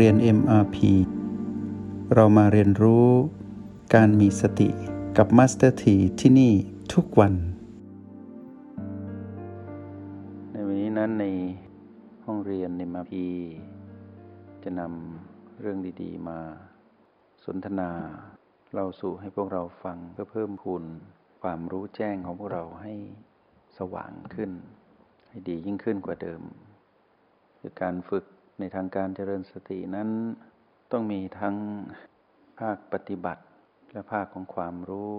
เรียน MRP เรามาเรียนรู้การมีสติกับ Master T ที่ที่นี่ทุกวัน ในวันนี้นั้นในห้องเรียน MRP จะนำเรื่องดีๆ มาสนทนาเราสู่ให้พวกเราฟังเพื่อเพิ่มพูนความรู้แจ้งของพวกเราให้สว่างขึ้น ให้ดียิ่งขึ้นกว่าเดิม คือการฝึก ในทางการเจริญสตินั้นต้องมีทั้งภาคปฏิบัติ และภาคของความรู้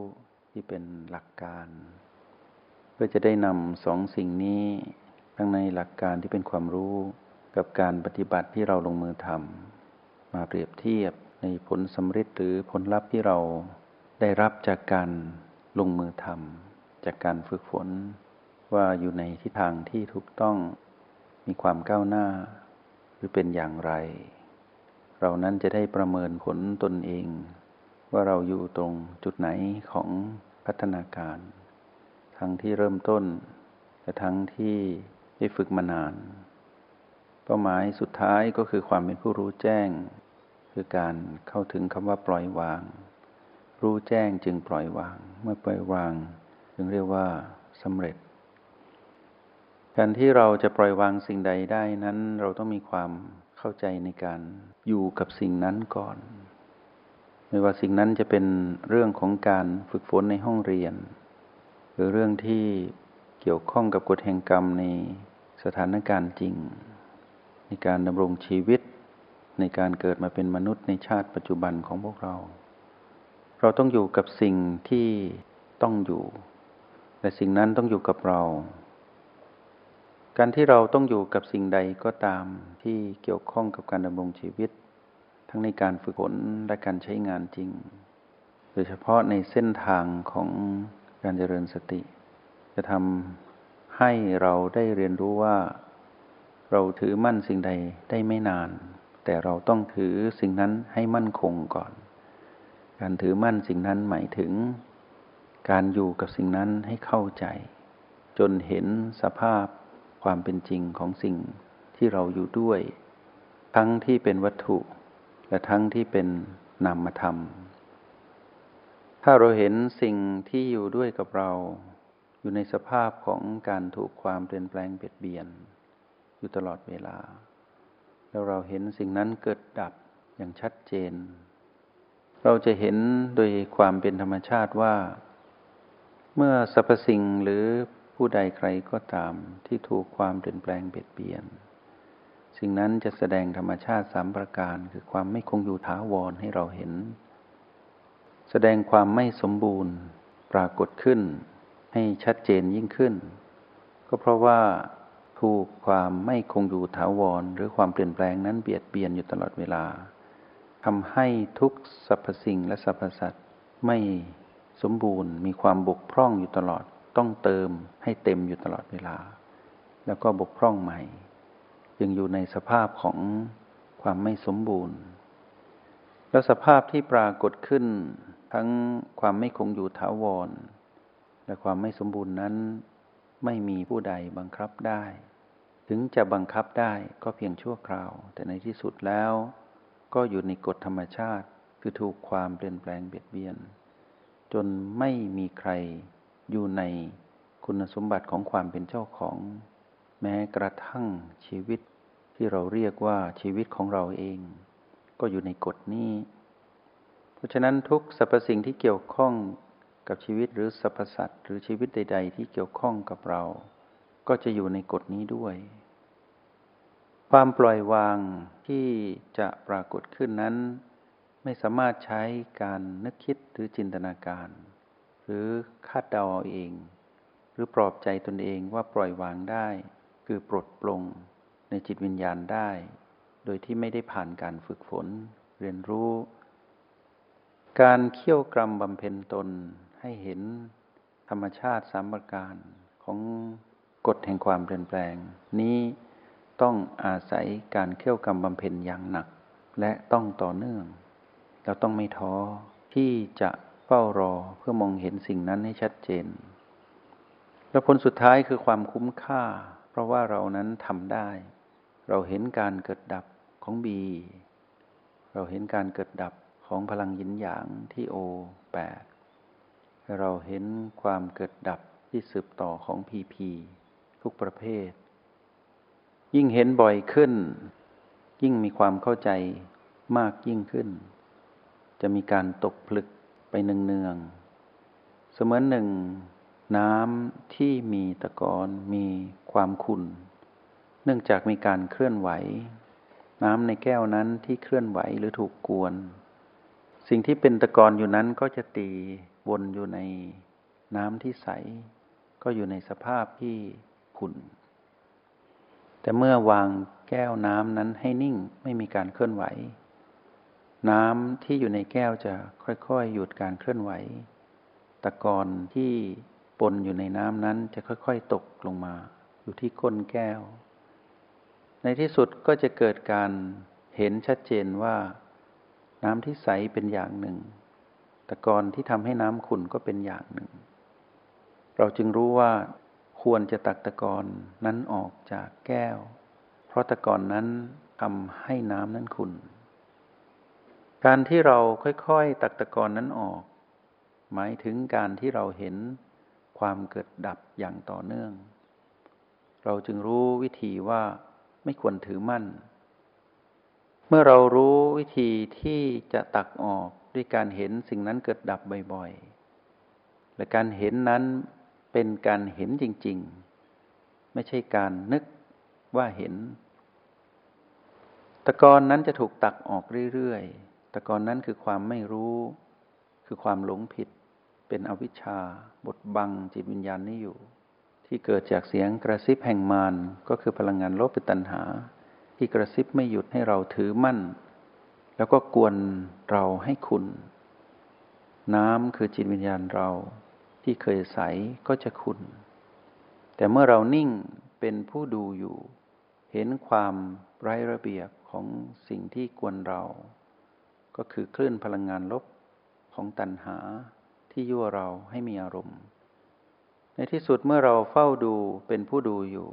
ที่เป็นหลักการ เพื่อจะได้นำสองสิ่งนี้ทั้งในหลักการที่เป็นความรู้กับการปฏิบัติที่เราลงมือทำมาเปรียบเทียบในผลสำเร็จหรือผลลัพธ์ที่เราได้รับจากการลงมือทำจากการฝึกฝน ว่าอยู่ในทิศทางที่ถูกต้องมีความก้าวหน้า รือเป็นอย่างไร เรานั้นจะได้ประเมินผลตนเอง ว่าเราอยู่ตรงจุดไหนของพัฒนาการ ทั้งที่เริ่มต้น และทั้งที่ได้ฝึกมานาน เป้าหมายสุดท้ายก็คือความเป็นผู้รู้แจ้ง คือการเข้าถึงคำว่าปล่อยวาง รู้แจ้งจึงปล่อยวาง เมื่อปล่อยวาง จึงเรียกว่าสำเร็จ การที่เราจะปล่อยวางสิ่งใดได้นั้น เราต้องมีความเข้าใจในการอยู่กับสิ่งนั้นก่อน ไม่ว่าสิ่งนั้นจะเป็นเรื่องของการฝึกฝนในห้องเรียน หรือเรื่องที่เกี่ยวข้องกับกฎแห่งกรรมในสถานการณ์จริง ในการดำรงชีวิต ในการเกิดมาเป็นมนุษย์ในชาติปัจจุบันของพวกเรา เราต้องอยู่กับสิ่งที่ต้องอยู่ และสิ่งนั้นต้องอยู่กับเรา การที่เราต้องอยู่กับสิ่งใดก็ตามที่เกี่ยวข้องกับการดำรงชีวิต ทั้งในการฝึกฝนและการใช้งานจริง โดยเฉพาะในเส้นทางของการเจริญสติ จะทำให้เราได้เรียนรู้ว่า เราถือมั่นสิ่งใดได้ไม่นาน แต่เราต้องถือสิ่งนั้นให้มั่นคงก่อน การถือมั่นสิ่งนั้นหมายถึง การอยู่กับสิ่งนั้นให้เข้าใจ จนเห็นสภาพ ความเป็นจริงของสิ่งที่เราอยู่ด้วย ทั้งที่เป็นวัตถุ และทั้งที่เป็นนามธรรม ถ้าเราเห็นสิ่งที่อยู่ด้วยกับเรา อยู่ในสภาพของการถูกความเปลี่ยนแปลงเบียดเบียน อยู่ตลอดเวลา แล้วเราเห็นสิ่งนั้นเกิดดับอย่างชัดเจน เราจะเห็นโดยความเป็นธรรมชาติว่า เมื่อสรรพสิ่งหรือ ผู้ใดใครก็ตามที่ถูกความเปลี่ยนแปลงเบียดเบียน สิ่งนั้นจะแสดงธรรมชาติสามประการคือความไม่คงอยู่ถาวรให้เราเห็น แสดงความไม่สมบูรณ์ปรากฏขึ้น ให้ชัดเจนยิ่งขึ้น ก็เพราะว่าถูกความไม่คงอยู่ถาวร หรือความเปลี่ยนแปลงนั้นเบียดเบียนอยู่ตลอดเวลาทำให้ทุกสรรพสิ่งและสรรพสัตว์ไม่สมบูรณ์ มีความบกพร่องอยู่ตลอด ต้องเติมให้เต็มอยู่ตลอดเวลา แล้วก็บกพร่องใหม่ยังอยู่ในสภาพของความไม่สมบูรณ์ แล้วสภาพที่ปรากฏขึ้น ทั้งความไม่คงอยู่ถาวร และความไม่สมบูรณ์นั้น ไม่มีผู้ใดบังคับได้ ถึงจะบังคับได้ก็เพียงชั่วคราว แต่ในที่สุดแล้ว ก็อยู่ในกฎธรรมชาติคือถูกความเปลี่ยนแปลงเบียดเบียน จนไม่มีใคร อยู่ในคุณสมบัติของความเป็นเจ้าของ แม้กระทั่งชีวิตที่เราเรียกว่าชีวิตของเราเอง ก็อยู่ในกฎนี้ เพราะฉะนั้นทุกสรรพสิ่งที่เกี่ยวข้องกับชีวิตหรือสรรพสัตว์หรือชีวิตใด ๆ ที่เกี่ยวข้องกับเรา ก็จะอยู่ในกฎนี้ด้วย ความปล่อยวางที่จะปรากฏขึ้นนั้น ไม่สามารถใช้การนึกคิดหรือจินตนาการ หรือคาดเดาเอาเอง หรือปลอบใจตนเองว่าปล่อยวางได้ คือปลดปลงในจิตวิญญาณได้ โดยที่ไม่ได้ผ่านการฝึกฝน เรียนรู้ การเขี่ยวกรรมบำเพ็ญตนให้เห็นธรรมชาติสามประการของกฎแห่งความเปลี่ยนแปลง นี้ต้องอาศัยการเขี่ยวกรรมบำเพ็ญอย่างหนัก และต้องต่อเนื่อง เราต้องไม่ท้อที่จะ เฝ้ารอเพื่อมองเห็นสิ่งนั้นให้ชัดเจน และผลสุดท้ายคือความคุ้มค่า เพราะว่าเรานั้นทำได้ เราเห็นการเกิดดับของบี เราเห็นการเกิดดับของพลังยินหยางที่โอแปดเราเห็นความเกิดดับที่สืบต่อของพีพีทุกประเภท ยิ่งเห็นบ่อยขึ้น ยิ่งมีความเข้าใจมากยิ่งขึ้น จะมีการตกผลึก ไปเนืองๆเสมือนหนึ่ง น้ำที่มีตะกอนมีความขุ่น เนื่องจากมีการเคลื่อนไหว น้ำในแก้วนั้นที่เคลื่อนไหวหรือถูกกวน สิ่งที่เป็นตะกอนอยู่นั้นก็จะตีวนอยู่ในน้ำที่ใส ก็อยู่ในสภาพที่ขุ่น แต่เมื่อวางแก้วน้ำนั้นให้นิ่งไม่มีการเคลื่อนไหว น้ำที่อยู่ในแก้วจะค่อยๆ หยุดการเคลื่อนไหว ตะกอนที่ปนอยู่ในน้ำนั้นจะค่อยๆ ตกลงมา อยู่ที่ก้นแก้ว ในที่สุดก็จะเกิดการเห็นชัดเจนว่า น้ำที่ใสเป็นอย่างหนึ่ง ตะกอนที่ทำให้น้ำขุ่นก็เป็นอย่างหนึ่ง เราจึงรู้ว่าควรจะตักตะกอนนั้นออกจากแก้ว เพราะตะกอนนั้นทำให้น้ำนั้นขุ่น การที่เราค่อยๆ ตักตะกอนนั้นออก หมายถึงการที่เราเห็นความเกิดดับอย่างต่อเนื่อง เราจึงรู้วิธีว่าไม่ควรถือมั่น เมื่อเรารู้วิธีที่จะตักออกด้วยการเห็นสิ่งนั้นเกิดดับบ่อยๆ และการเห็นนั้นเป็นการเห็นจริงๆ ไม่ใช่การนึกว่าเห็น ตะกอนนั้นจะถูกตักออกเรื่อยๆ ตะกอนนั้นคือความไม่รู้ คือความหลงผิด เป็นอวิชชาบทบังจิตวิญญาณนี้อยู่ ที่เกิดจากเสียงกระซิบแห่งมารก็คือพลังงานลบเป็นตัณหา ที่กระซิบไม่หยุดให้เราถือมั่น แล้วก็กวนเราให้คุณ น้ำคือจิตวิญญาณเราที่เคยใสก็จะขุนแต่เมื่อเรานิ่งเป็นผู้ดูอยู่ เห็นความไร้ระเบียบของสิ่งที่กวนเรา ก็คือคลื่นพลังงานลบของตัณหาที่ยั่วเราให้มีอารมณ์ ในที่สุดเมื่อเราเฝ้าดูเป็นผู้ดูอยู่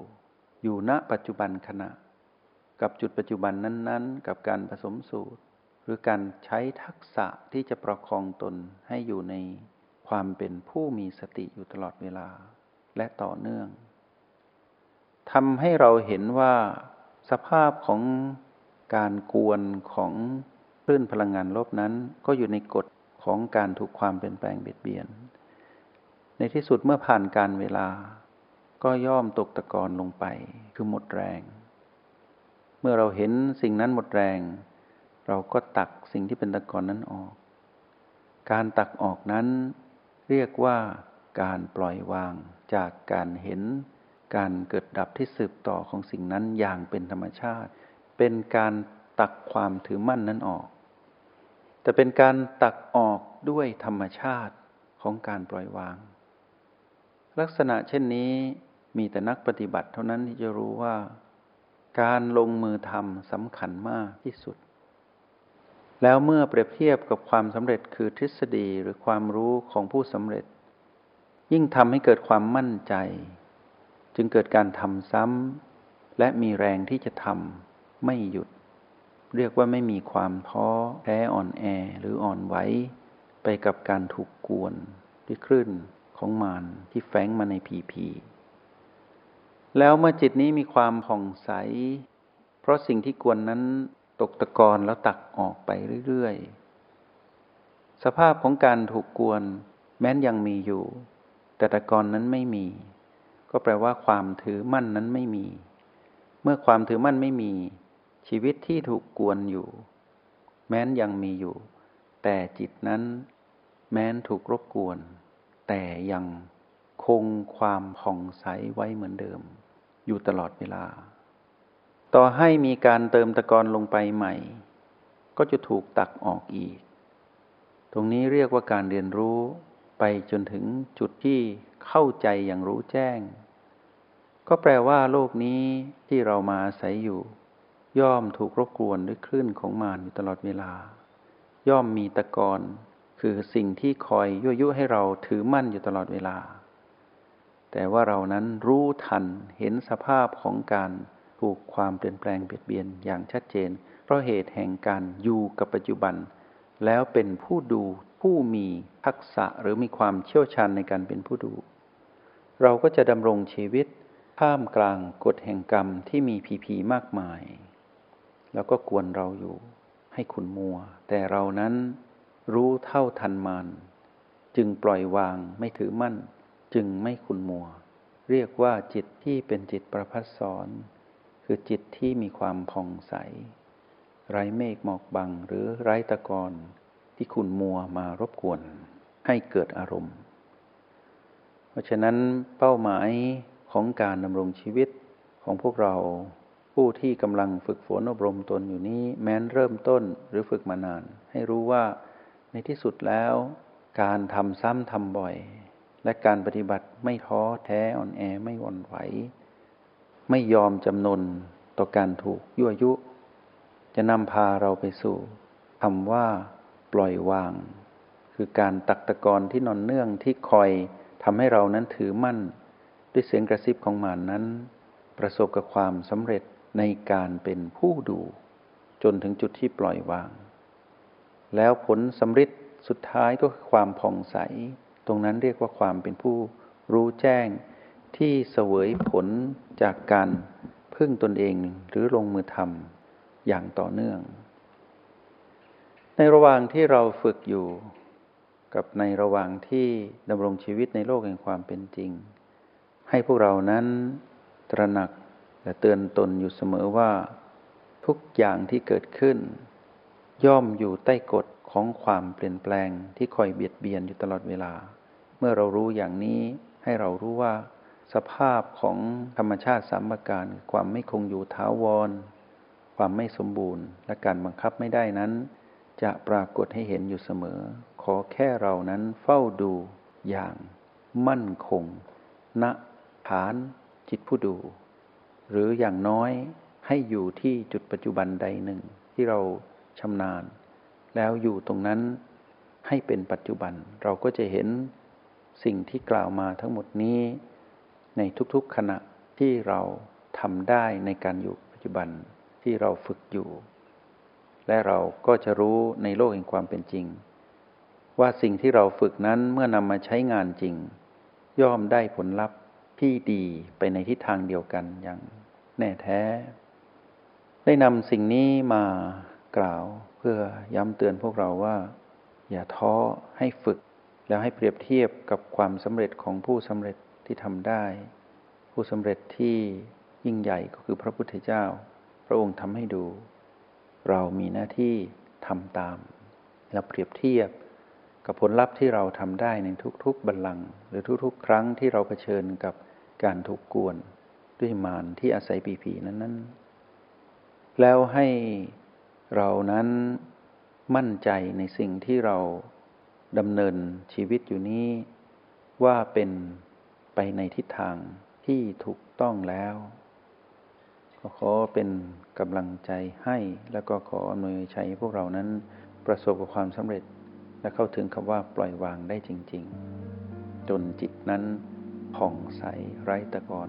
อยู่ณปัจจุบันขณะ กับจุดปัจจุบันนั้นๆ กับการผสมสูตร หรือการใช้ทักษะที่จะประคองตนให้อยู่ในความเป็นผู้มีสติอยู่ตลอดเวลา และต่อเนื่องทำให้เราเห็นว่าสภาพของการกวนของ คลื่นพลังงานลบนั้นก็อยู่ในกฎของการถูกความเปลี่ยนแปลงเบียดเบียน ในที่สุดเมื่อผ่านการเวลา ก็ย่อมตกตะกอนลงไปคือหมดแรง เมื่อเราเห็นสิ่งนั้นหมดแรง เราก็ตักสิ่งที่เป็นตะกอนนั้นออก การตักออกนั้น เรียกว่าการปล่อยวางจากการเห็นการเกิดดับที่สืบต่อของสิ่งนั้นอย่างเป็นธรรมชาติ เป็นการตักความถือมั่นนั้นออก แต่เป็นการตักออกด้วยธรรมชาติของการปล่อยวาง ลักษณะเช่นนี้มีแต่นักปฏิบัติเท่านั้นที่จะรู้ว่า การลงมือทำสำคัญมากที่สุด แล้วเมื่อเปรียบเทียบกับความสำเร็จคือทฤษฎีหรือความรู้ของผู้สำเร็จ ยิ่งทำให้เกิดความมั่นใจ จึงเกิดการทำซ้ำและมีแรงที่จะทำไม่หยุด เรียกว่าไม่มีความท้อแพ้อ่อนแอหรืออ่อนไหวไปกับการถูกกวนด้วยคลื่นของมารที่แฝงมาในผีผีแล้วเมื่อจิตนี้มีความผ่องใส เพราะสิ่งที่กวนนั้นตกตะกอนแล้วตักออกไปเรื่อยๆ สภาพของการถูกกวนแม้นยังมีอยู่ แต่ตะกอนนั้นไม่มี ก็แปลว่าความถือมั่นนั้นไม่มี เมื่อความถือมั่นไม่มี ชีวิตที่ถูกกวนอยู่ แม้นยังมีอยู่ แต่จิตนั้นแม้นถูกรบกวน แต่ยังคงความผ่องใสไว้เหมือนเดิม อยู่ตลอดเวลา ต่อให้มีการเติมตะกอนลงไปใหม่ ก็จะถูกตักออกอีก ตรงนี้เรียกว่าการเรียนรู้ไปจนถึงจุดที่เข้าใจอย่างรู้แจ้ง ก็แปลว่าโลกนี้ที่เรามาอาศัยอยู่ ย่อมถูกรบกวนด้วยคลื่นของมารอยู่ตลอดเวลา ย่อมมีตะกอนคือสิ่งที่คอยยั่วยุให้เราถือมั่นอยู่ตลอดเวลา แต่ว่าเรานั้นรู้ทันเห็นสภาพของการถูกความเปลี่ยนแปลงเบียดเบียนอย่างชัดเจน เพราะเหตุแห่งการอยู่กับปัจจุบัน แล้วเป็นผู้ดูผู้มีทักษะหรือมีความเชี่ยวชาญในการเป็นผู้ดู เราก็จะดำรงชีวิตท่ามกลางกฎแห่งกรรมที่มีผีผีมากมาย แล้วก็กวนเราอยู่ให้ขุนมัว แต่เรานั้นรู้เท่าทันมันจึงปล่อยวางไม่ถือมั่น จึงไม่ขุนมัว เรียกว่าจิตที่เป็นจิตประพัสสอนคือจิตที่มีความผ่องใส ไร้เมฆหมอกบังหรือไร้ตะกอนที่ขุนมัวมารบกวน ให้เกิดอารมณ์ เพราะฉะนั้นเป้าหมายของการดำรงชีวิตของพวกเรา ผู้ที่กำลังฝึกฝนอบรมตนอยู่นี้แม้นเริ่มต้นหรือฝึกมานาน ให้รู้ว่าในที่สุดแล้ว การทำซ้ำทำบ่อย และการปฏิบัติไม่ท้อแท้อ่อนแอไม่วั่นไหว ไม่ยอมจำนนต่อการถูกยั่วยุ จะนำพาเราไปสู่คำว่า ปล่อยวาง คือการตักตะกอนที่นอนเนื่องที่คอยทำให้เรานั้นถือมั่น ด้วยเสียงกระซิบของหมานนั้น ประสบกับความสำเร็จ ในการเป็นผู้ดู จนถึงจุดที่ปล่อยวาง แล้วผลสำเร็จสุดท้ายก็คือความผ่องใส ตรงนั้นเรียกว่าความเป็นผู้รู้แจ้งที่เสวยผลจากการพึ่งตนเองหรือลงมือทำอย่างต่อเนื่อง ในระหว่างที่เราฝึกอยู่กับในระหว่างที่ดำรงชีวิตในโลกแห่งความเป็นจริง ให้พวกเรานั้นตระหนัก และเตือนตนอยู่เสมอว่า ทุกอย่างที่เกิดขึ้น ย่อมอยู่ใต้กฎของความเปลี่ยนแปลงที่คอยเบียดเบียนอยู่ตลอดเวลา เมื่อเรารู้อย่างนี้ให้เรารู้ว่า สภาพของธรรมชาติสามประการความไม่คงอยู่ท้าวร ความไม่สมบูรณ์ และการบังคับไม่ได้นั้น จะปรากฏให้เห็นอยู่เสมอ ขอแค่เรานั้นเฝ้าดูอย่างมั่นคงณฐานจิตผู้ดู หรืออย่างน้อยให้อยู่ที่จุดปัจจุบันใดหนึ่งที่เราชำนาญ แล้วอยู่ตรงนั้นให้เป็นปัจจุบัน เราก็จะเห็นสิ่งที่กล่าวมาทั้งหมดนี้ ในทุกๆขณะที่เราทำได้ในการอยู่ปัจจุบันที่เราฝึกอยู่ และเราก็จะรู้ในโลกแห่งความเป็นจริง ว่าสิ่งที่เราฝึกนั้นเมื่อนำมาใช้งานจริง ย่อมได้ผลลัพธ์ที่ดีไปในทิศทางเดียวกันอย่าง แน่แท้ ได้นำสิ่งนี้มากล่าวเพื่อย้ำเตือนพวกเราว่า อย่าท้อให้ฝึก แล้วให้เปรียบเทียบกับความสำเร็จของผู้สำเร็จที่ทำได้ ผู้สำเร็จที่ยิ่งใหญ่ก็คือพระพุทธเจ้า พระองค์ทำให้ดู เรามีหน้าที่ทำตาม แล้วเปรียบเทียบกับผลลัพธ์ที่เราทำได้ในทุกๆบัลลังก์หรือทุกๆ ครั้งที่เราเผชิญกับการถูกกวน ด้วยมารที่อาศัยปีผีนั้นนั้นแล้วให้เรานั้นมั่นใจในสิ่งที่เราดำเนินชีวิตอยู่นี้ ว่าเป็นไปในทิศทางที่ถูกต้องแล้วก็ขอเป็นกำลังใจให้แล้วก็ขออำนวยชัยพวกเรานั้นประสบกับความสำเร็จและเข้าถึงคำว่าปล่อยวางได้จริง ๆ จนจิตนั้นผ่องใสไร้ตะกอน